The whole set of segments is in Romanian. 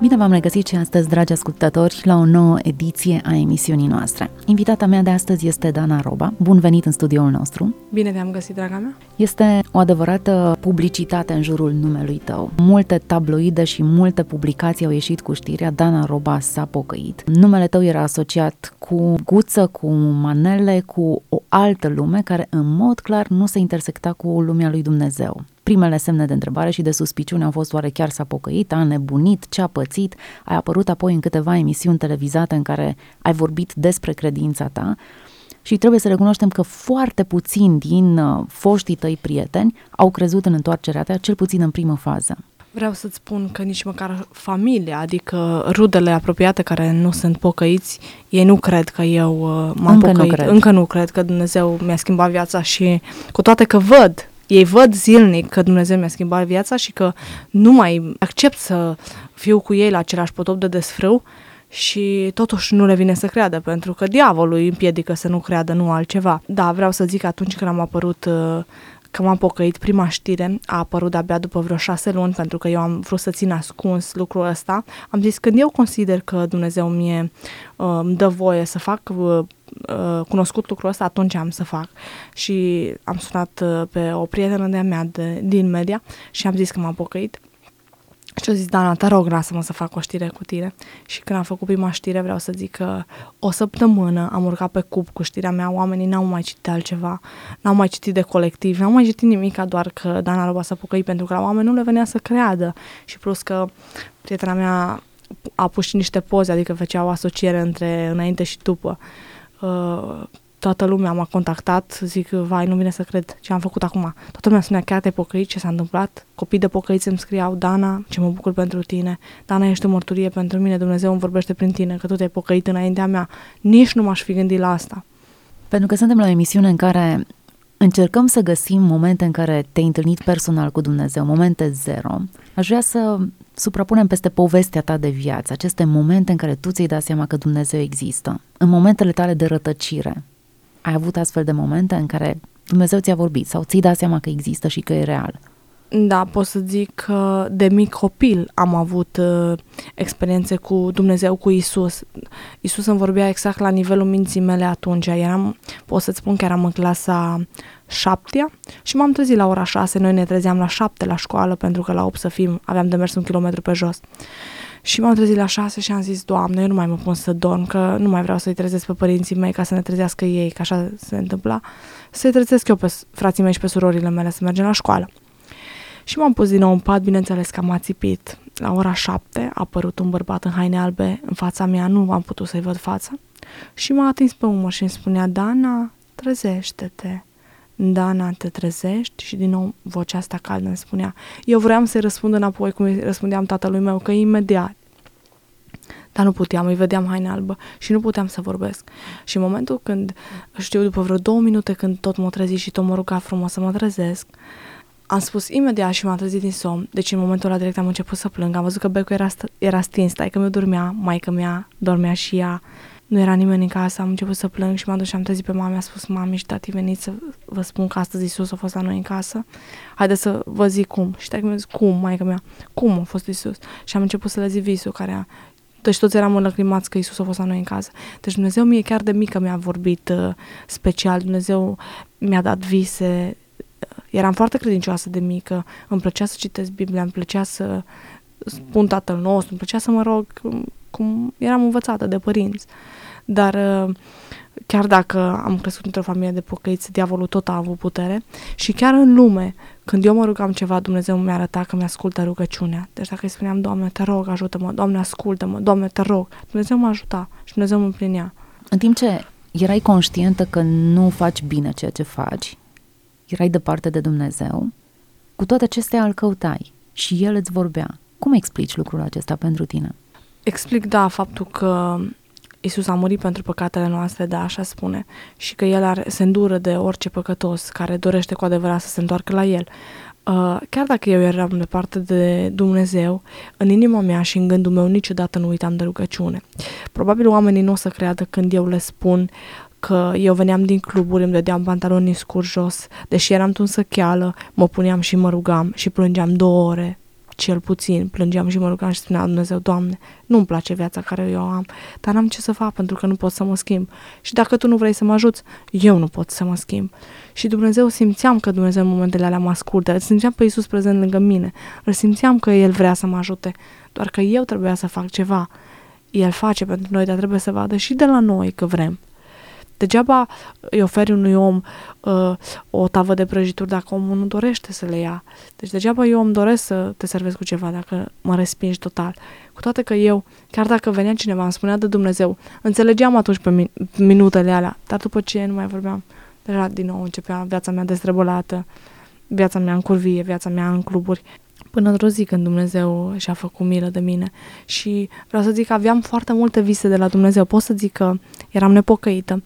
Bine v-am regăsit și astăzi, dragi ascultători, la o nouă ediție a emisiunii noastre. Invitata mea de astăzi este Dana Roba. Bun venit în studioul nostru. Bine te-am găsit, draga mea. Este o adevărată publicitate în jurul numelui tău. Multe tabloide și multe publicații au ieșit cu știrea Dana Roba s-a pocăit. Numele tău era asociat cu guță, cu manele, cu o altă lume care în mod clar nu se intersecta cu lumea lui Dumnezeu. Primele semne de întrebare și de suspiciune au fost oare chiar s-a pocăit, a nebunit, ce a pățit. Ai apărut apoi în câteva emisiuni televizate în care ai vorbit despre credința ta și trebuie să recunoaștem că foarte puțini din uh, foștii tăi prieteni au crezut în întoarcerea ta, cel puțin în primă fază. Vreau să-ți spun că nici măcar familia, adică rudele apropiate care nu sunt pocăiți, ei nu cred că eu uh, m-am Încă nu pocăit. cred. Încă nu cred că Dumnezeu mi-a schimbat viața și cu toate că văd, ei văd zilnic că Dumnezeu mi-a schimbat viața și că nu mai accept să fiu cu ei la același potop de desfrâu și totuși nu le vine să creadă, pentru că diavolul îi împiedică să nu creadă, nu altceva. Da, vreau să zic că atunci când am apărut uh, că m-am pocăit, prima știre a apărut abia după vreo șase luni, pentru că eu am vrut să țin ascuns lucrul ăsta. Am zis, când eu consider că Dumnezeu mie uh, îmi dă voie să fac uh, uh, cunoscut lucrul ăsta, atunci am să fac. Și am sunat uh, pe o prietenă de-a mea de, din media și am zis că m-am pocăit. Și eu zis, Dana, te rog, lasă-mă să fac o știre cu tine. Și când am făcut prima știre, vreau să zic că o săptămână am urcat pe cub cu știrea mea, oamenii n-au mai citit altceva, n-au mai citit de colectiv, n-au mai citit nimic, doar că Dana Roba s-a pocăit, pentru că la oameni nu le venea să creadă. Și plus că prietena mea a pus și niște poze, adică făcea o asociere între înainte și după. Uh, toată lumea m-a contactat, zic, vai, nu vine să cred ce am făcut acum. Toată lumea spunea, chiar te-ai pocăit, ce s-a întâmplat? Copii de pocăiți îmi scriau, Dana, ce mă bucur pentru tine. Dana, ești o mărturie pentru mine, Dumnezeu îmi vorbește prin tine, că tu te-ai pocăit înaintea mea. Nici nu m-aș fi gândit la asta. Pentru că suntem la o emisiune în care încercăm să găsim momente în care te-ai întâlnit personal cu Dumnezeu, momente zero. Aș vrea să suprapunem peste povestea ta de viață, aceste momente în care tu ți-ai dat seama că Dumnezeu există. În momentele tale de rătăcire, ai avut astfel de momente în care Dumnezeu ți-a vorbit sau ți-ai dat seama că există și că e real. Da, pot să zic că de mic copil am avut uh, experiențe cu Dumnezeu, cu Isus. Isus îmi vorbea exact la nivelul minții mele atunci. Eram, pot să-ți spun că eram în clasa șaptea și m-am trezit la ora șase. Noi ne trezeam la șapte la școală pentru că la 8 să fim, aveam de mers un kilometru pe jos. Și m-am trezit la șase și am zis, Doamne, eu nu mai mă pun să dorm, că nu mai vreau să-i trezesc pe părinții mei ca să ne trezească ei, că așa se întâmpla. Să-i trezesc eu pe frații mei și pe surorile mele să mergem la școală. Și m-am pus din nou în pat, bineînțeles că am ațipit. La ora șapte a apărut un bărbat în haine albe în fața mea, nu am putut să-i văd fața. Și m-a atins pe umăr și îmi spunea, Dana, trezește-te. Dana, te trezești? Și din nou vocea asta caldă îmi spunea. Eu vreau să-i răspund înapoi cum îi răspundeam tatălui meu, că imediat. Dar nu puteam, îi vedeam haine albă și nu puteam să vorbesc. Și în momentul când, știu, după vreo două minute când tot m-a trezit și tot mă ruga frumos să mă trezesc, am spus imediat și m-am trezit din somn. Deci în momentul ăla direct am început să plâng. Am văzut că becul era, st- era stins, că mi dormea, maica mea dormea și ea. Nu era nimeni în casă, am început să plâng și m-am dus și am trezit pe mama, a spus mami și tati veniți să vă spun că astăzi Isus a fost la noi în casă. Haideți să vă zic cum. Și tati mi-a zis, cum, maica mea, cum a fost Isus? Și am început să le zic visul care a, deci toți eram înlăcrimați că Isus a fost la noi în casă. Deci Dumnezeu mie chiar de mică mi-a vorbit uh, special. Dumnezeu mi-a dat vise. Eram foarte credincioasă de mică. Îmi plăcea să citesc Biblia, îmi plăcea să spun Tatăl nostru, îmi plăcea să mă rog cum, cum eram învățată de părinți. Dar uh, chiar dacă am crescut într-o familie de pocăiți, diavolul tot a avut putere și chiar în lume, când eu mă rugam ceva, Dumnezeu mi-a arătat că mi-ascultă rugăciunea. Deci dacă îi spuneam, Doamne, te rog, ajută-mă, Doamne, ascultă-mă, Doamne, te rog, Dumnezeu mă ajuta și Dumnezeu mă împlinea. În timp ce erai conștientă că nu faci bine ceea ce faci, erai departe de Dumnezeu, cu toate acestea îl căutai și El îți vorbea. Cum explici lucrul acesta pentru tine? Explic, da, faptul că Isus a murit pentru păcatele noastre, da, așa spune, și că El are, se îndură de orice păcătos care dorește cu adevărat să se întoarcă la El. Uh, chiar dacă eu eram departe de Dumnezeu, în inima mea și în gândul meu niciodată nu uitam de rugăciune. Probabil oamenii nu o să creadă când eu le spun că eu veneam din cluburi, îmi dădeam pantaloni scurs jos, deși eram tunsă cheală, mă puneam și mă rugam și plângeam două ore cel puțin, plângeam și mă rugam și spunea Dumnezeu, Doamne, nu-mi place viața care eu am, dar n-am ce să fac pentru că nu pot să mă schimb. Și dacă Tu nu vrei să mă ajuți, eu nu pot să mă schimb. Și Dumnezeu simțeam că Dumnezeu în momentele alea mă ascultă, îl simțeam pe Iisus prezent lângă mine, îl simțeam că El vrea să mă ajute, doar că eu trebuia să fac ceva. El face pentru noi, dar trebuie să vadă și de la noi că vrem. Degeaba îi oferi unui om uh, o tavă de prăjituri dacă omul nu dorește să le ia. Deci degeaba eu îmi doresc să te servesc cu ceva dacă mă respingi total. Cu toate că eu, chiar dacă venea cineva, îmi spunea de Dumnezeu, înțelegeam atunci pe min- minutele alea, dar după ce nu mai vorbeam, deja din nou începea viața mea dezrebolată, viața mea în curvie, viața mea în cluburi. Până într-o zi când Dumnezeu și-a făcut milă de mine. Și vreau să zic că aveam foarte multe vise de la Dumnezeu. Pot să zic că eram nepocăită.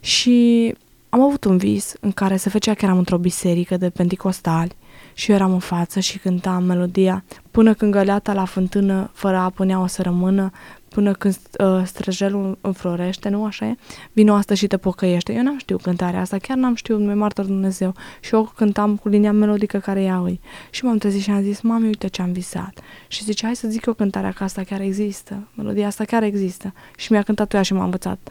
Și am avut un vis în care se făcea că eram într-o biserică de penticostali și eu eram în față și cântam melodia până când găleata la fântână fără apă nea o să rămână, până când uh, străjelul înflorește, nu așa e? Vino asta și te pocăiește. Eu n-am știut cântarea asta, chiar n-am știut, mi martor Dumnezeu. Și eu cântam cu linia melodică care ea îi. Și m-am trezit și am zis, mami, uite ce am visat. Și zice, hai să zic eu cântarea că asta chiar există, melodia asta chiar există. Și mi-a cântat ea și m-a învățat.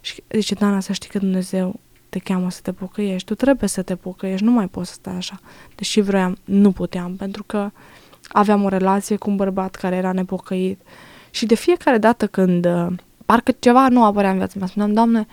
Și zice, Dana, să știi că Dumnezeu te cheamă să te pocăiești, tu trebuie să te pocăiești, nu mai poți să stai așa. Deși vroiam, nu puteam, pentru că aveam o relație cu un bărbat care era nepocăit și de fiecare dată când uh, parcă ceva nu apărea în viața mea, spuneam, Doamne,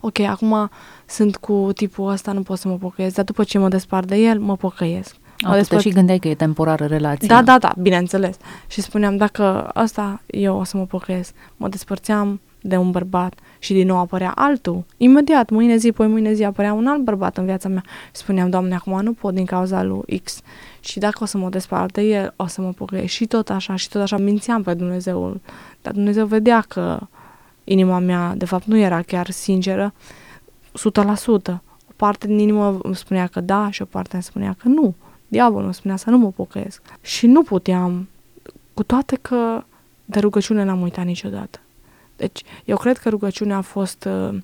ok, acum sunt cu tipul ăsta, nu pot să mă pocăiesc, dar după ce mă despart de el, mă pocăiesc. Mă despart... și gândeai că e temporară relația. Da, da, da, bineînțeles. Și spuneam, dacă ăsta, eu o să mă pocăiesc. Mă despărțeam de un bărbat și din nou apărea altul. Imediat, mâine zi, poi mâine zi apărea un alt bărbat în viața mea. Și spuneam, Doamne, acum nu pot din cauza lui X. Și dacă o să mă despart de el, o să mă pocăiesc. Și tot așa, și tot așa mințeam pe Dumnezeul. Dar Dumnezeu vedea că inima mea, de fapt, nu era chiar sinceră, 100%. O parte din inimă îmi spunea că da și o parte îmi spunea că nu. Diavolul îmi spunea să nu mă pocăiesc. Și nu puteam, cu toate că de rugăciune n-am uitat niciodată. Deci, eu cred că rugăciunea a fost uh,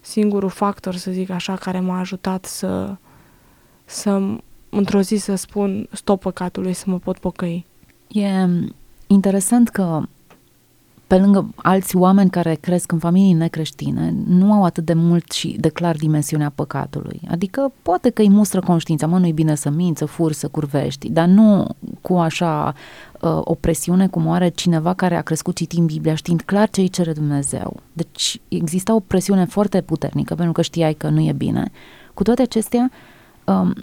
singurul factor, să zic așa, care m-a ajutat să, să într-o zi să spun stop păcatului, să mă pot pocăi. E interesant că pe lângă alți oameni care cresc în familii necreștine, nu au atât de mult și de clar dimensiunea păcatului. Adică poate că îi mustră conștiința, mă, nu-i bine să minți, să furi, să curvești, dar nu cu așa uh, o presiune cum are cineva care a crescut citind Biblia, știind clar ce îi cere Dumnezeu. Deci exista o presiune foarte puternică, pentru că știai că nu e bine. Cu toate acestea, um,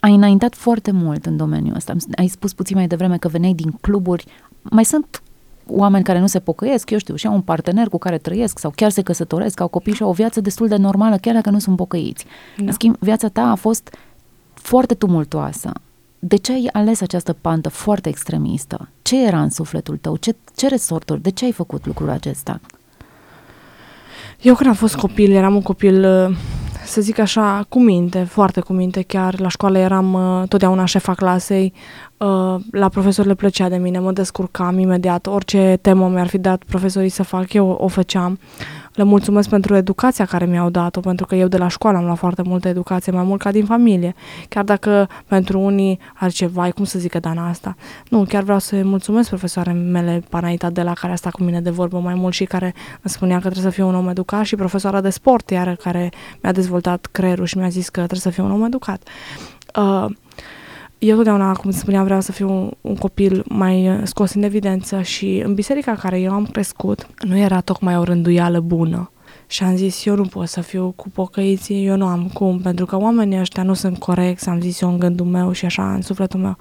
ai înaintat foarte mult în domeniul ăsta. Ai spus puțin mai devreme că veneai din cluburi. Mai sunt oameni care nu se pocăiesc, eu știu, și au un partener cu care trăiesc sau chiar se căsătoresc, au copii și au o viață destul de normală, chiar dacă nu sunt pocăiți. Da. În schimb, viața ta a fost foarte tumultoasă. De ce ai ales această pantă foarte extremistă? Ce era în sufletul tău? Ce, ce resorturi? De ce ai făcut lucrul acesta? Eu când am fost copil, eram un copil uh, să zic așa, cu minte, foarte cu minte chiar. La școală eram uh, totdeauna șefa clasei, uh, la profesor le plăcea de mine, mă descurcam imediat, orice temă mi-ar fi dat profesorii să fac, eu o făceam. Le mulțumesc pentru educația care mi-au dat-o, pentru că eu de la școală am luat foarte multă educație, mai mult ca din familie. Chiar dacă pentru unii ar ce, vai, cum să zică Dana asta? Nu, chiar vreau să mulțumesc profesoare mele, Panaita de la care a stat cu mine de vorbă mai mult și care îmi spunea că trebuie să fiu un om educat și profesoara de sport, iar care mi-a dezvoltat creierul și mi-a zis că trebuie să fiu un om educat. Uh, eu totdeauna, cum spuneam, vreau să fiu un, un copil mai uh, scos în evidență și în biserica în care eu am crescut nu era tocmai o rânduială bună. Și am zis, eu nu pot să fiu cu pocăiții, eu nu am cum, pentru că oamenii ăștia nu sunt corecți, am zis eu în gândul meu și așa în sufletul meu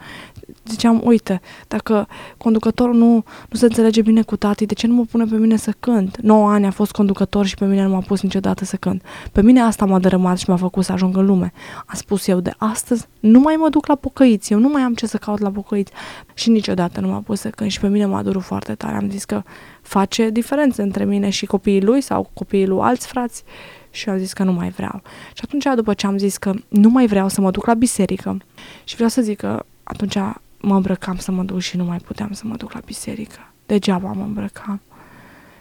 ziceam, uite, dacă conducătorul nu, nu se înțelege bine cu tati, de ce nu mă pune pe mine să cânt? 9 ani a fost conducător și pe mine nu m-a pus niciodată să cânt. Pe mine asta m-a dărâmat și m-a făcut să ajung în lume. A spus eu, de astăzi nu mai mă duc la pocăiți, eu nu mai am ce să caut la pocăiți. Și niciodată nu m-a pus să cânt și pe mine m-a durut foarte tare. Am zis că face diferență între mine și copiii lui sau copiii lui alți frați și am zis că nu mai vreau. Și atunci, după ce am zis că nu mai vreau să mă duc la biserică și vreau să zic că atunci mă îmbrăcam să mă duc și nu mai puteam să mă duc la biserică. Degeaba mă îmbrăcam.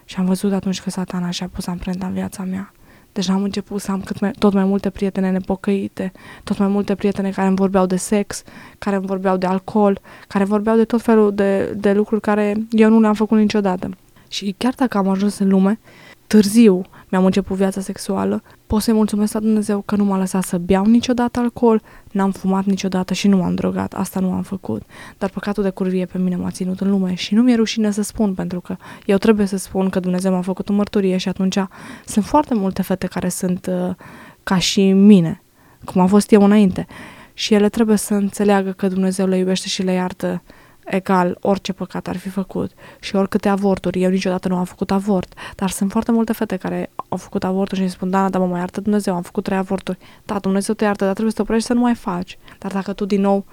Și am văzut atunci că satana și-a pus amprenta în viața mea. Deja am început să am cât mai, tot mai multe prietene nepocăite, tot mai multe prietene care îmi vorbeau de sex, care îmi vorbeau de alcool, care vorbeau de tot felul de, de lucruri care eu nu le-am făcut niciodată. Și chiar dacă am ajuns în lume, târziu mi-am început viața sexuală, pot să-i mulțumesc la Dumnezeu că nu m-a lăsat să beau niciodată alcool, n-am fumat niciodată și nu m-am drogat, asta nu am făcut. Dar păcatul de curvie pe mine m-a ținut în lume și nu mi-e rușine să spun, pentru că eu trebuie să spun că Dumnezeu m-a făcut o mărturie și atunci sunt foarte multe fete care sunt uh, ca și mine, cum am fost eu înainte. Și ele trebuie să înțeleagă că Dumnezeu le iubește și le iartă egal orice păcat ar fi făcut și oricâte avorturi. Eu niciodată nu am făcut avort, dar sunt foarte multe fete care au făcut avorturi și îmi spun, da, dar mă mai iartă Dumnezeu, am făcut trei avorturi. Da, Dumnezeu te iartă, dar trebuie să te oprești să nu mai faci. Dar dacă tu din nou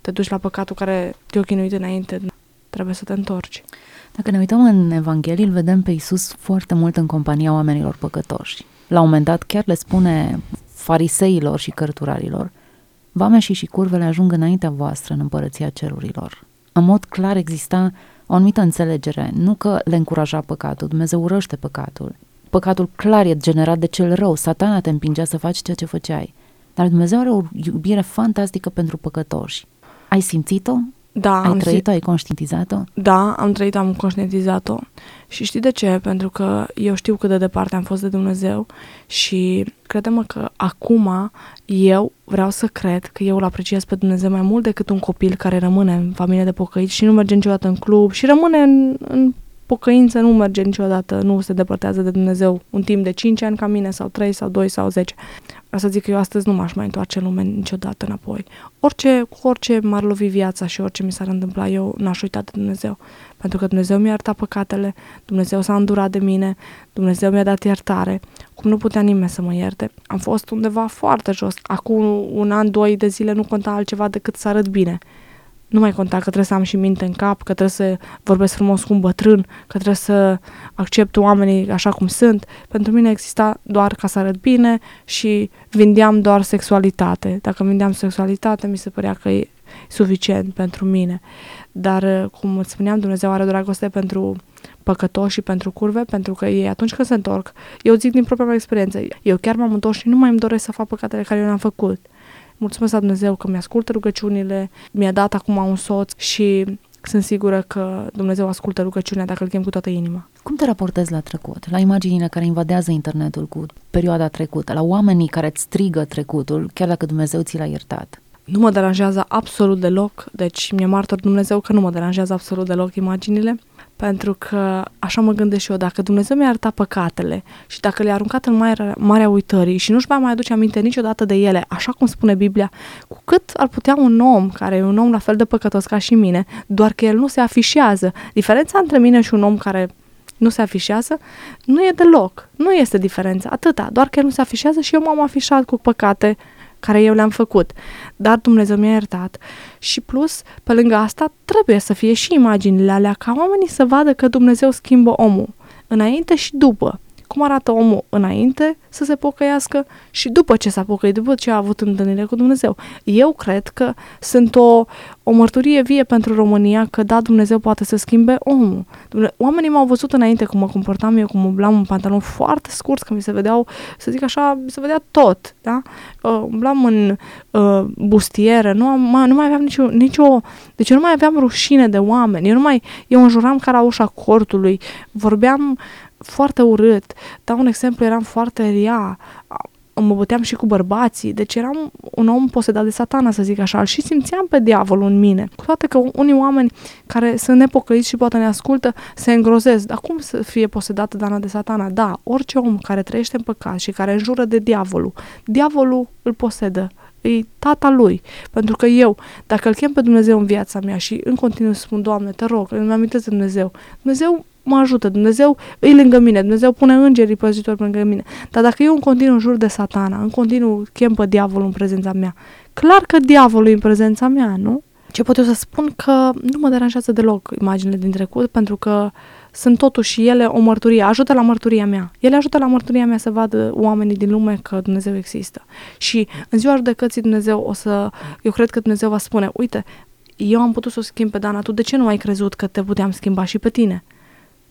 te duci la păcatul care te-a chinuit înainte, trebuie să te întorci. Dacă ne uităm în Evanghelie, îl vedem pe Isus foarte mult în compania oamenilor păcătoși. La un moment dat chiar le spune fariseilor și cărturarilor, Vameșii și curvele ajung înaintea voastră în împărăția cerurilor în mod clar exista o anumită înțelegere, nu că le încuraja păcatul, Dumnezeu urăște păcatul. Păcatul clar e generat de cel rău, satana te împingea să faci ceea ce făceai. Dar Dumnezeu are o iubire fantastică pentru păcătoși. Ai simțit-o? Da, Ai trăit-o? Ai conștientizat-o? Da, am trăit, am conștientizat-o. Și știi de ce? Pentru că eu știu cât de departe am fost de Dumnezeu și credem că acum eu vreau să cred că eu îl apreciez pe Dumnezeu mai mult decât un copil care rămâne în familie de pocăiți și nu merge niciodată în club și rămâne în, în pocăință, nu merge niciodată, nu se depărtează de Dumnezeu un timp de 5 ani ca mine sau 3 sau 2 sau 10. Vreau să zic că eu astăzi nu m-aș mai întoarce în lume niciodată înapoi. Orice, cu orice m-ar lovi viața și orice mi s-ar întâmpla, eu n-aș uita de Dumnezeu. Pentru că Dumnezeu mi-a iertat păcatele, Dumnezeu s-a îndurat de mine, Dumnezeu mi-a dat iertare, cum nu putea nimeni să mă ierte. Am fost undeva foarte jos. Acum un an, doi de zile nu conta altceva decât să arăt bine nu mai conta că trebuie să am și minte în cap, că trebuie să vorbesc frumos cu un bătrân, că trebuie să accept oamenii așa cum sunt. Pentru mine exista doar ca să arăt bine și vindeam doar sexualitate. Dacă vindeam sexualitate, mi se părea că e suficient pentru mine. Dar, cum îți spuneam, Dumnezeu are dragoste pentru păcătoși și pentru curve, pentru că ei atunci când se întorc, eu zic din propria mea experiență, eu chiar m-am întors și nu mai îmi doresc să fac păcatele care eu le-am făcut. Mulțumesc la Dumnezeu că mi-ascultă rugăciunile, mi-a dat acum un soț și sunt sigură că Dumnezeu ascultă rugăciunea dacă îl chem cu toată inima. Cum te raportezi la trecut, la imaginile care invadează internetul cu perioada trecută, la oamenii care îți strigă trecutul, chiar dacă Dumnezeu ți l-a iertat? Nu mă deranjează absolut deloc, deci mi-e martor Dumnezeu că nu mă deranjează absolut deloc imaginile pentru că așa mă gândesc și eu, dacă Dumnezeu mi-a arătat păcatele și dacă le-a aruncat în marea, marea uitării și nu-și va mai aduce aminte niciodată de ele, așa cum spune Biblia, cu cât ar putea un om, care e un om la fel de păcătos ca și mine, doar că el nu se afișează. Diferența între mine și un om care nu se afișează, nu e deloc. Nu este diferența, atâta. Doar că el nu se afișează și eu m-am afișat cu păcate care eu le-am făcut. Dar Dumnezeu mi-a iertat. Și plus, pe lângă asta, trebuie să fie și imaginile alea ca oamenii să vadă că Dumnezeu schimbă omul înainte și după cum arată omul înainte să se pocăiască și după ce s-a pocăit, după ce a avut întâlnire cu Dumnezeu. Eu cred că sunt o, o mărturie vie pentru România că da, Dumnezeu poate să schimbe omul. Oamenii m-au văzut înainte cum mă comportam eu, cum umblam un pantalon foarte scurt, că mi se vedeau, să zic așa, mi se vedea tot, da? Uh, umblam în uh, bustieră, nu, am, nu mai aveam nicio, nicio, deci eu nu mai aveam rușine de oameni, eu nu mai, eu înjuram ca la ușa cortului, vorbeam foarte urât. Dau un exemplu, eram foarte rea, mă băteam și cu bărbații, deci eram un om posedat de satana, să zic așa, și simțeam pe diavolul în mine. Cu toate că unii oameni care sunt nepocăiți și poate ne ascultă se îngrozesc. Dar cum să fie posedată Dana de satana? Da, orice om care trăiește în păcat și care înjură de diavolul, diavolul îl posedă, e tata lui. Pentru că eu, dacă îl chem pe Dumnezeu în viața mea și în continuu spun, Doamne, te rog, îmi amintesc de Dumnezeu, Dumnezeu mă ajută, Dumnezeu îi lângă mine, Dumnezeu pune îngerii păzitori lângă mine. Dar dacă eu în continuu jur de satana, în continuu chem pe diavolul în prezența mea, clar că diavolul e în prezența mea, nu? Ce pot eu să spun că nu mă deranjează deloc imaginile din trecut, pentru că sunt totuși ele o mărturie, ajută la mărturia mea. Ele ajută la mărturia mea să vadă oamenii din lume că Dumnezeu există. Și în ziua judecății Dumnezeu o să, eu cred că Dumnezeu va spune, uite, eu am putut să o schimb pe Dana, tu de ce nu ai crezut că te puteam schimba și pe tine?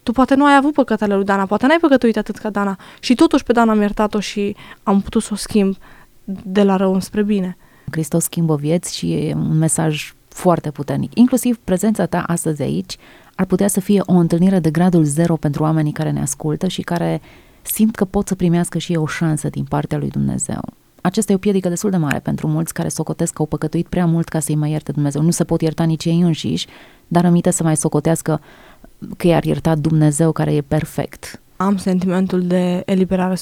Tu poate nu ai avut păcatele lui Dana, poate n-ai păcătuit atât ca Dana și totuși pe Dana am iertat-o și am putut să o schimb de la rău spre bine. Hristos schimbă vieți și e un mesaj foarte puternic. Inclusiv prezența ta astăzi aici ar putea să fie o întâlnire de gradul zero pentru oamenii care ne ascultă și care simt că pot să primească și ei o șansă din partea lui Dumnezeu. Acesta e o piedică destul de mare pentru mulți care socotesc că au păcătuit prea mult ca să-i mai ierte Dumnezeu. Nu se pot ierta nici ei înșiși, dar aminte să mai socotească că i-ar ierta Dumnezeu care e perfect. Am sentimentul de eliberare 100%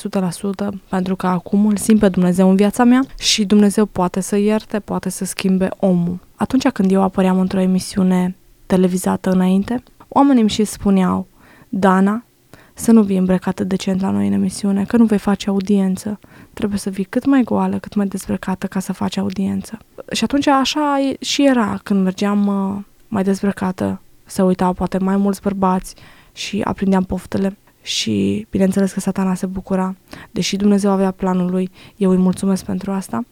pentru că acum îl simt pe Dumnezeu în viața mea și Dumnezeu poate să ierte, poate să schimbe omul. Atunci când eu apăream într-o emisiune televizată înainte, oamenii îmi și spuneau, Dana, să nu vii îmbrăcată decent la noi în emisiune, că nu vei face audiență. Trebuie să vii cât mai goală, cât mai dezbrăcată ca să faci audiență. Și atunci așa și era când mergeam uh, mai dezbrăcată, se uitau poate mai mulți bărbați și aprindeam poftele și bineînțeles că satana se bucura, deși Dumnezeu avea planul lui, eu îi mulțumesc pentru asta,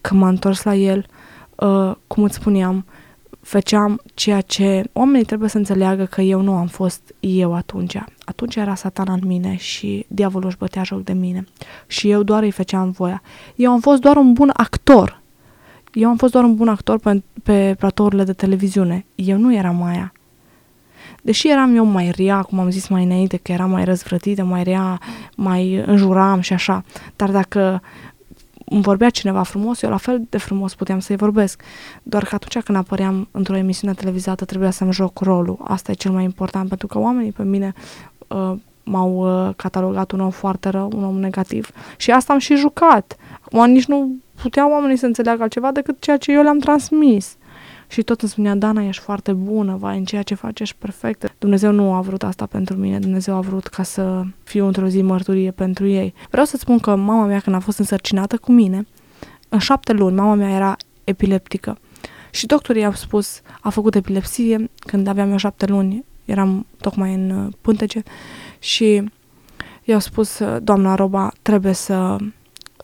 că m-a întors la el, uh, cum îți spuneam, făceam ceea ce oamenii trebuie să înțeleagă că eu nu am fost eu atunci. Atunci era satana în mine și diavolul își bătea joc de mine. Și eu doar îi făceam voia. Eu am fost doar un bun actor. Eu am fost doar un bun actor pe, pe platourile de televiziune. Eu nu eram Maia. Deși eram eu mai rea, cum am zis mai înainte, că eram mai răzvrătită, mai rea, mai înjuram și așa. Dar dacă îmi vorbea cineva frumos, eu la fel de frumos puteam să-i vorbesc. Doar că atunci când apăream într-o emisiune televizată trebuia să-mi joc rolul. Asta e cel mai important, pentru că oamenii pe mine uh, m-au uh, catalogat un om foarte rău, un om negativ. Și asta am și jucat. Acum nici nu puteau oamenii să înțeleagă altceva decât ceea ce eu le-am transmis. Și tot îmi spunea, Dana, ești foarte bună, vai, în ceea ce faci ești perfectă. Dumnezeu nu a vrut asta pentru mine, Dumnezeu a vrut ca să fiu într-o zi mărturie pentru ei. Vreau să spun că mama mea, când a fost însărcinată cu mine, în șapte luni, mama mea era epileptică. Și doctorii au spus, a făcut epilepsie când aveam eu șapte luni, eram tocmai în uh, pântece și i-au spus, doamna Roba, trebuie să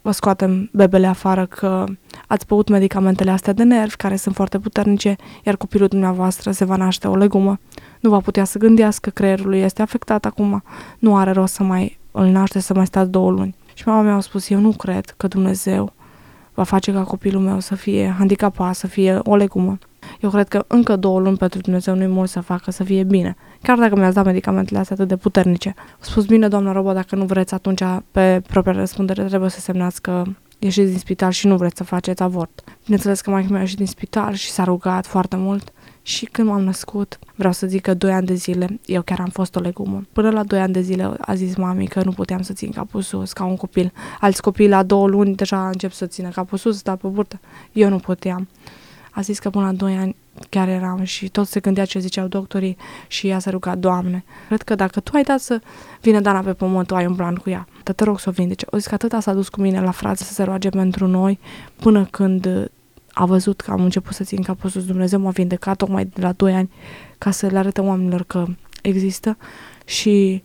vă scoatem bebele afară că ați băut medicamentele astea de nervi, care sunt foarte puternice, iar copilul dumneavoastră se va naște o legumă. Nu va putea să gândească, creierul lui este afectat acum, nu are rost să mai îl naște, să mai stați două luni. Și mama mea a spus, eu nu cred că Dumnezeu va face ca copilul meu să fie handicapat, să fie o legumă. Eu cred că încă două luni pentru Dumnezeu nu-i mult să facă să fie bine. Chiar dacă mi-ați dat medicamentele astea atât de puternice. A spus, bine, doamna Robo, dacă nu vreți, atunci pe propria răspundere trebuie să semnați că ieșiți din spital și nu vreți să faceți avort. Bineînțeles că mai mi-a ieșit din spital și s-a rugat foarte mult. Și când m-am născut, vreau să zic că 2 ani de zile, eu chiar am fost o legumă. Până la 2 ani de zile a zis mami că nu puteam să țin capul sus ca un copil. Alți copii la două luni deja încep să țină capul sus, stă pe burtă. Eu nu puteam. A zis că până la 2 ani chiar eram și tot se gândea ce ziceau doctorii și ea s-a rugat, Doamne, cred că dacă Tu ai dat să vină Dana pe pământ, Tu ai un plan cu ea, te, te rog să o vindece. O zis că atâta s-a dus cu mine la frață să se roage pentru noi până când a văzut că am început să țin capul sus, Dumnezeu m-a vindecat tocmai de la 2 ani ca să le arăte oamenilor că există și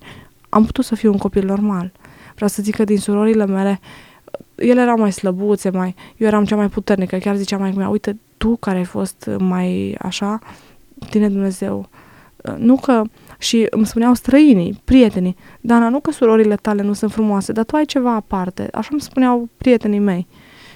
am putut să fiu un copil normal. Vreau să zic că din surorile mele, ele erau mai slăbuțe, mai, eu eram cea mai puternică, chiar zicea mai mea, uite, tu care ai fost mai așa, tine Dumnezeu. Nu că, și îmi spuneau străinii, prietenii, Dana, nu că surorile tale nu sunt frumoase, dar tu ai ceva aparte. Așa îmi spuneau prietenii mei.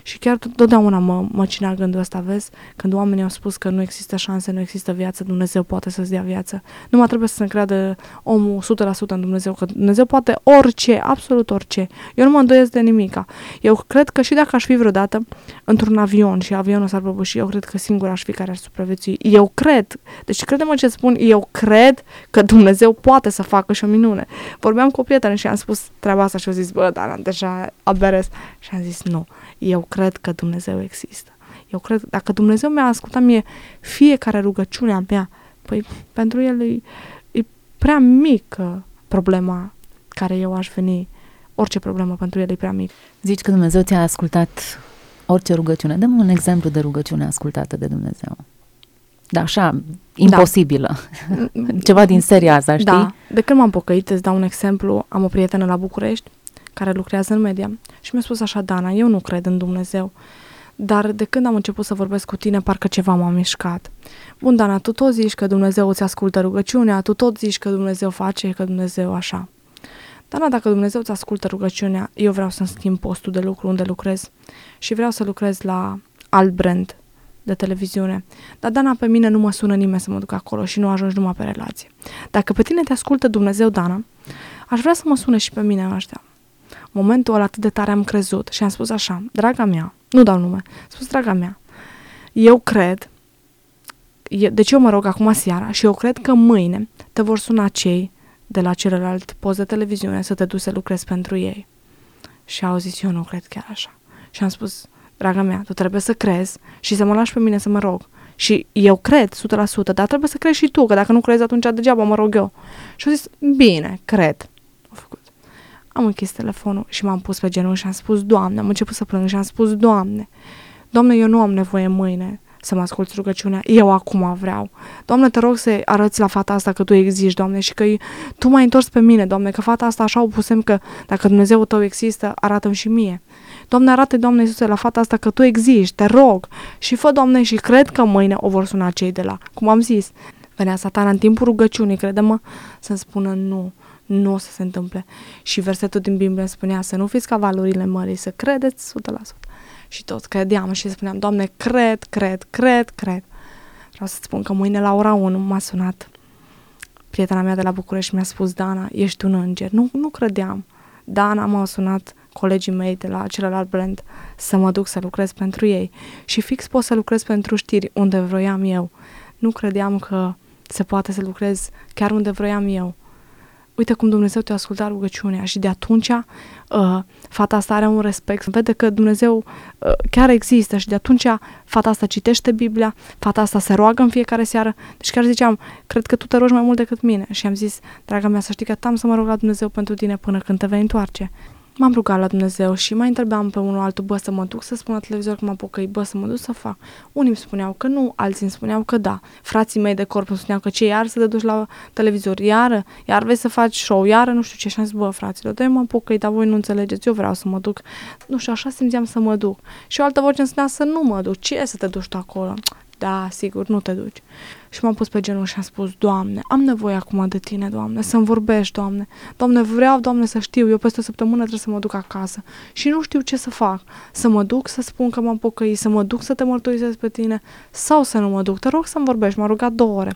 Și chiar totdeauna mă, mă cinea gândul ăsta, vezi? Când oamenii au spus că nu există șanse, nu există viață, Dumnezeu poate să-ți dea viață. Nu mai trebuie să se încreadă omul 100% în Dumnezeu, că Dumnezeu poate orice, absolut orice. Eu nu mă îndoiesc de nimica. Eu cred că și dacă aș fi vreodată într-un avion și avionul s-ar prăbuși, eu cred că singur aș fi care ar supraviețui. Eu cred, deci crede-mă ce spun, eu cred că Dumnezeu poate să facă și o minune. Vorbeam cu o prietenă și am spus treaba asta și au zis, bă, dar deja aberes. Și am zis, nu, eu cred că Dumnezeu există. Eu cred, dacă Dumnezeu mi-a ascultat mie fiecare rugăciune mea, păi pentru el e, e prea mică problema care eu aș veni, orice problemă pentru el e prea mic. Zici că Dumnezeu ți-a ascultat orice rugăciune. Dăm un exemplu de rugăciune ascultată de Dumnezeu. Da, așa, imposibilă. Da. Ceva din seria asta, știi? Da. De când m-am pocăit, îți dau un exemplu, am o prietenă la București care lucrează în media și mi-a spus așa, Dana, eu nu cred în Dumnezeu, dar de când am început să vorbesc cu tine, parcă ceva m-a mișcat. Bun, Dana, tu tot zici că Dumnezeu îți ascultă rugăciunea, tu tot zici că Dumnezeu face, că Dumnezeu așa. Dana, dacă Dumnezeu îți ascultă rugăciunea, eu vreau să-mi schimb postul de lucru unde lucrez și vreau să lucrez la alt brand de televiziune. Dar, Dana, pe mine nu mă sună nimeni să mă duc acolo și nu ajungi numai pe relație. Dacă pe tine te ascultă Dumnezeu, Dana, aș vrea să mă sune și pe mine ăștia. Momentul ăla atât de tare am crezut și am spus așa, draga mea, nu dau nume, am spus, draga mea, eu cred, deci eu mă rog acum seara și eu cred că mâine te vor suna cei de la celălalt post de televiziune să te duci să lucrezi pentru ei. Și au zis, eu nu cred chiar așa. Și am spus, draga mea, tu trebuie să crezi și să mă lași pe mine să mă rog. Și eu cred 100%, dar trebuie să crezi și tu, că dacă nu crezi atunci degeaba mă rog eu. Și au zis, bine, cred. Au făcut. Am închis telefonul și m-am pus pe genunchi și am spus, Doamne, am început să plâng și am spus, Doamne, Doamne, eu nu am nevoie mâine să mă asculți rugăciunea. Eu acum vreau. Doamne, te rog să arăți la fata asta că Tu existi, Doamne, și că Tu m-ai întors pe mine, Doamne, că fata asta așa o pusem că dacă Dumnezeu Tău există, arată-mi și mie. Doamne, arată Doamne Iisuse, la fata asta că Tu existi, te rog. Și fă, Doamne, și cred că mâine o vor suna cei de la, cum am zis. Venea satana în timpul rugăciunii, crede-mă, să-mi spună nu, nu o să se întâmple. Și versetul din Biblie spunea să nu fiți ca valorile mării, să credeți 100% și toți credeam și spuneam, Doamne, cred, cred, cred, cred. Vreau să spun că mâine la ora 1 m-a sunat prietena mea de la București și mi-a spus, Dana, ești un înger. Nu, nu credeam. Dana m-a sunat colegii mei de la celălalt brand să mă duc să lucrez pentru ei. Și fix pot să lucrez pentru știri unde vroiam eu. Nu credeam că se poate să lucrez chiar unde vroiam eu uite cum Dumnezeu te-a ascultat rugăciunea și de atunci uh, fata asta are un respect, vede că Dumnezeu uh, chiar există și de atunci fata asta citește Biblia, fata asta se roagă în fiecare seară, deci chiar ziceam, cred că tu te rogi mai mult decât mine. Și am zis, draga mea, să știi că tam să mă rog la Dumnezeu pentru tine până când te vei întoarce m-am rugat la Dumnezeu și mai întrebam pe unul altul, bă, să mă duc să spun la televizor că m-am pocăit, bă, să mă duc să fac. Unii îmi spuneau că nu, alții îmi spuneau că da. Frații mei de corp îmi spuneau că ce, iar să te duci la televizor, iară, iar vei să faci show, iară, nu știu ce. Și am zis, bă, fraților, dă m-am pocăit, dar voi nu înțelegeți, eu vreau să mă duc. Nu știu, așa simțeam să mă duc. Și o altă voce îmi spunea să nu mă duc, ce să te duci tu acolo? Da, sigur, nu te duci. Și m-am pus pe genul și am spus, Doamne, am nevoie acum de Tine, Doamne, să-mi vorbești, Doamne. Doamne, vreau, Doamne, să știu, eu peste o săptămână trebuie să mă duc acasă și nu știu ce să fac. Să mă duc să spun că m-am pocăit, să mă duc să te mărturisesc pe Tine sau să nu mă duc. Te rog să-mi vorbești, m-a rugat două ore.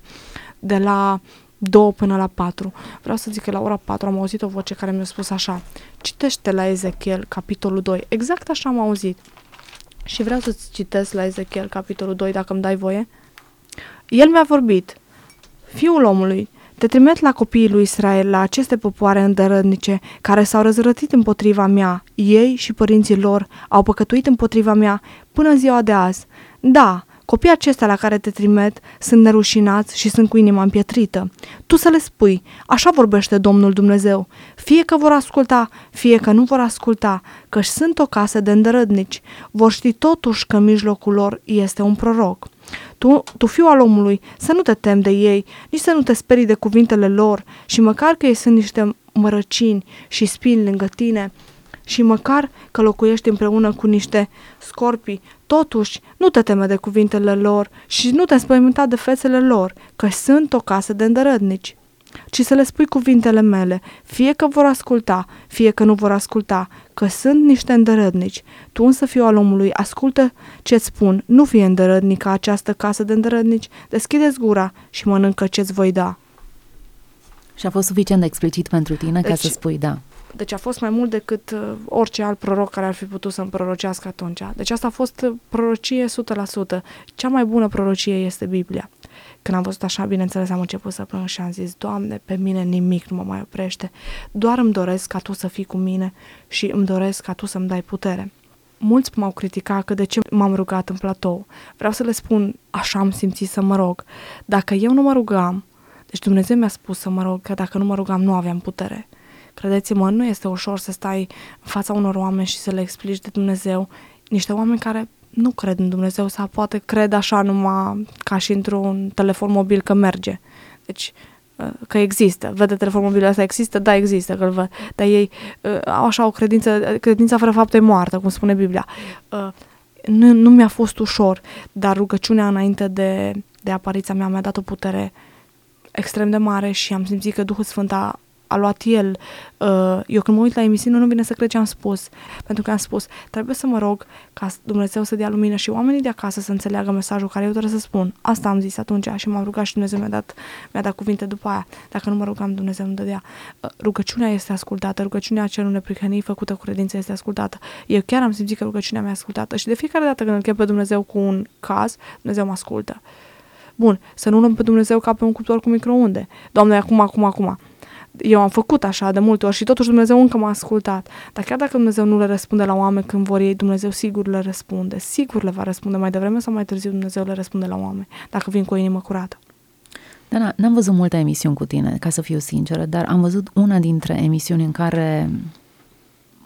De la două până la patru. Vreau să zic că la ora patru am auzit o voce care mi-a spus așa, citește la Ezechiel, capitolul 2. Exact așa am auzit. Și vreau să-ți citesc la Ezechiel, capitolul 2, dacă îmi dai voie. El mi-a vorbit, Fiul omului, te trimit la copiii lui Israel, la aceste popoare îndărădnice, care s-au răzrătit împotriva mea. Ei și părinții lor au păcătuit împotriva mea până ziua de azi. Da, Copiii acestea la care te trimet sunt nerușinați și sunt cu inima împietrită. Tu să le spui, așa vorbește Domnul Dumnezeu, fie că vor asculta, fie că nu vor asculta, că sunt o casă de îndărădnici, vor ști totuși că în mijlocul lor este un proroc. Tu, tu fiu al omului, să nu te temi de ei, nici să nu te sperii de cuvintele lor și măcar că ei sunt niște mărăcini și spini lângă tine, și măcar că locuiești împreună cu niște scorpii, totuși nu te teme de cuvintele lor și nu te înspăimânta de fețele lor, că sunt o casă de îndărădnici ci să le spui cuvintele mele, fie că vor asculta, fie că nu vor asculta, că sunt niște îndărădnici. Tu însă, fiul al omului, ascultă ce-ți spun, nu fie îndărădnică această casă de îndărădnici, deschideți gura și mănâncă ce-ți voi da. Și a fost suficient de explicit pentru tine deci, ca să spui da. Deci a fost mai mult decât uh, orice alt proroc care ar fi putut să-mi prorocească atunci. Deci asta a fost uh, prorocie 100%. Cea mai bună prorocie este Biblia. Când am văzut așa, bineînțeles, am început să plâng și am zis, Doamne, pe mine nimic nu mă mai oprește. Doar îmi doresc ca Tu să fii cu mine și îmi doresc ca Tu să-mi dai putere. Mulți m-au criticat că de ce m-am rugat în platou. Vreau să le spun, așa am simțit să mă rog. Dacă eu nu mă rugam, deci Dumnezeu mi-a spus să mă rog că dacă nu mă rugam, nu aveam putere. Credeți-mă, nu este ușor să stai în fața unor oameni și să le explici de Dumnezeu, niște oameni care nu cred în Dumnezeu sau poate cred așa numai ca și într-un telefon mobil că merge. Deci uh, că există. Vede telefonul mobil ăsta există? Da, există, că-l văd. Dar ei uh, au așa o credință, credința fără fapte e moartă, cum spune Biblia. Uh, nu, nu mi-a fost ușor, dar rugăciunea înainte de, de apariția mea mi-a dat o putere extrem de mare și am simțit că Duhul Sfânt a, a luat el. Uh, eu când mă uit la emisiune nu vine să cred ce am spus, pentru că am spus, trebuie să mă rog ca Dumnezeu să dea lumină și oamenii de acasă să înțeleagă mesajul care eu trebuie să spun. Asta am zis atunci și m-am rugat și Dumnezeu mi-a dat, mi-a dat cuvinte după aia. Dacă nu mă rugam, Dumnezeu nu dădea. Uh, rugăciunea este ascultată, rugăciunea celor neprihănii făcută cu credință este ascultată. Eu chiar am simțit că rugăciunea mea ascultată și de fiecare dată când îl chem pe Dumnezeu cu un caz, Dumnezeu mă ascultă. Bun, să nu luăm pe Dumnezeu ca pe un cuptor cu microunde. Doamne, acum, acum, acum eu am făcut așa de multe ori și totuși Dumnezeu încă m-a ascultat. Dar chiar dacă Dumnezeu nu le răspunde la oameni când vor ei, Dumnezeu sigur le răspunde. Sigur le va răspunde mai devreme sau mai târziu Dumnezeu le răspunde la oameni, dacă vin cu o inimă curată. Dana, n-am văzut multe emisiuni cu tine, ca să fiu sinceră, dar am văzut una dintre emisiuni în care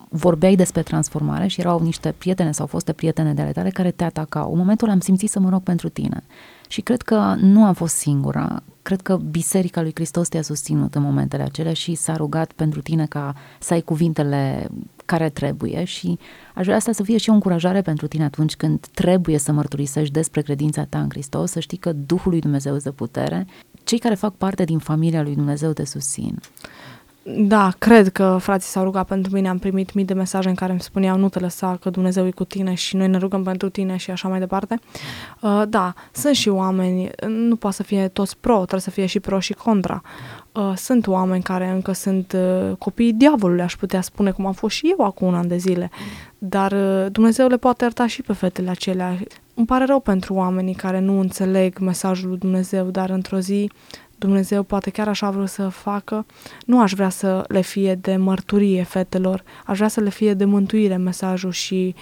vorbeai despre transformare și erau niște prietene sau foste prietene de ale tale care te atacau. În momentul am simțit să mă rog pentru tine. Și cred că nu am fost singura. Cred că Biserica lui Hristos te-a susținut în momentele acelea și s-a rugat pentru tine ca să ai cuvintele care trebuie și aș vrea asta să fie și o încurajare pentru tine atunci când trebuie să mărturisești despre credința ta în Hristos, să știi că Duhul lui Dumnezeu este putere. Cei care fac parte din familia lui Dumnezeu te susțin. Da, cred că frații s-au rugat pentru mine, am primit mii de mesaje în care îmi spuneau nu te lăsa că Dumnezeu e cu tine și noi ne rugăm pentru tine și așa mai departe. Uh, da, sunt și oameni, nu poate să fie toți pro, trebuie să fie și pro și contra. Uh, sunt oameni care încă sunt uh, copiii diavolului, aș putea spune, cum am fost și eu acum un an de zile. Dar uh, Dumnezeu le poate ierta și pe fetele acelea. Îmi pare rău pentru oamenii care nu înțeleg mesajul lui Dumnezeu, dar într-o zi Dumnezeu poate chiar așa vreau să facă, nu aș vrea să le fie de mărturie fetelor, aș vrea să le fie de mântuire mesajul și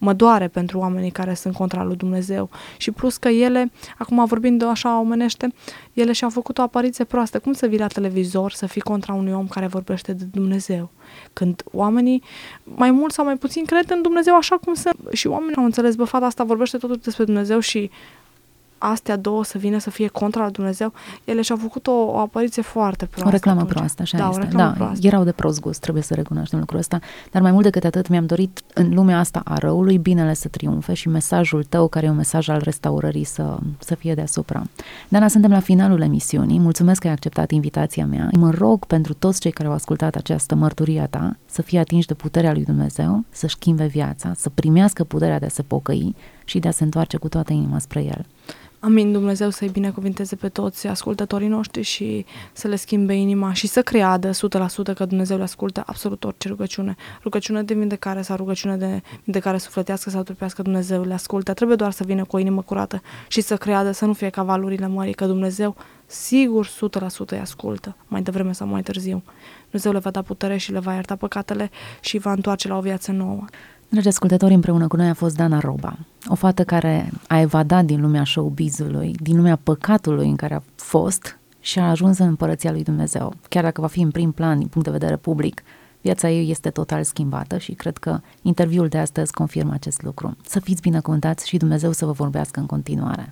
mă doare pentru oamenii care sunt contra lui Dumnezeu. Și plus că ele, acum vorbind așa omenește, ele și-au făcut o apariție proastă. Cum să vii la televizor să fii contra unui om care vorbește de Dumnezeu? Când oamenii, mai mult sau mai puțin, cred în Dumnezeu așa cum sunt. Și oamenii au înțeles, bă, fata asta vorbește totul despre Dumnezeu și astea două să vină să fie contra lui Dumnezeu, ele și-au făcut o, o apariție foarte proastă. O reclamă atunci. proastă, așa da, este. O reclamă da, proastă. erau de prost gust, trebuie să recunoaștem lucrul ăsta, dar mai mult decât atât mi-am dorit în lumea asta a răului binele să triumfe și mesajul tău, care e un mesaj al restaurării, să, să fie deasupra. Dana, suntem la finalul emisiunii, mulțumesc că ai acceptat invitația mea. Mă rog pentru toți cei care au ascultat această mărturie a ta să fie atinși de puterea lui Dumnezeu, să-și schimbe viața, să primească puterea de a se pocăi și de a se întoarce cu toată inima spre El. Amin, Dumnezeu să-i binecuvinteze pe toți ascultătorii noștri și să le schimbe inima și să creadă 100% că Dumnezeu le ascultă absolut orice rugăciune. Rugăciune de vindecare sau rugăciune de vindecare sufletească sau trupească, Dumnezeu le ascultă. Trebuie doar să vină cu o inimă curată și să creadă, să nu fie ca valurile mării, că Dumnezeu sigur 100% îi ascultă, mai devreme sau mai târziu. Dumnezeu le va da putere și le va ierta păcatele și va întoarce la o viață nouă. Dragi ascultători, împreună cu noi a fost Dana Roba, o fată care a evadat din lumea showbizului, din lumea păcatului în care a fost și a ajuns în împărăția lui Dumnezeu. Chiar dacă va fi în prim plan din punct de vedere public, viața ei este total schimbată și cred că interviul de astăzi confirmă acest lucru. Să fiți binecuvântați și Dumnezeu să vă vorbească în continuare.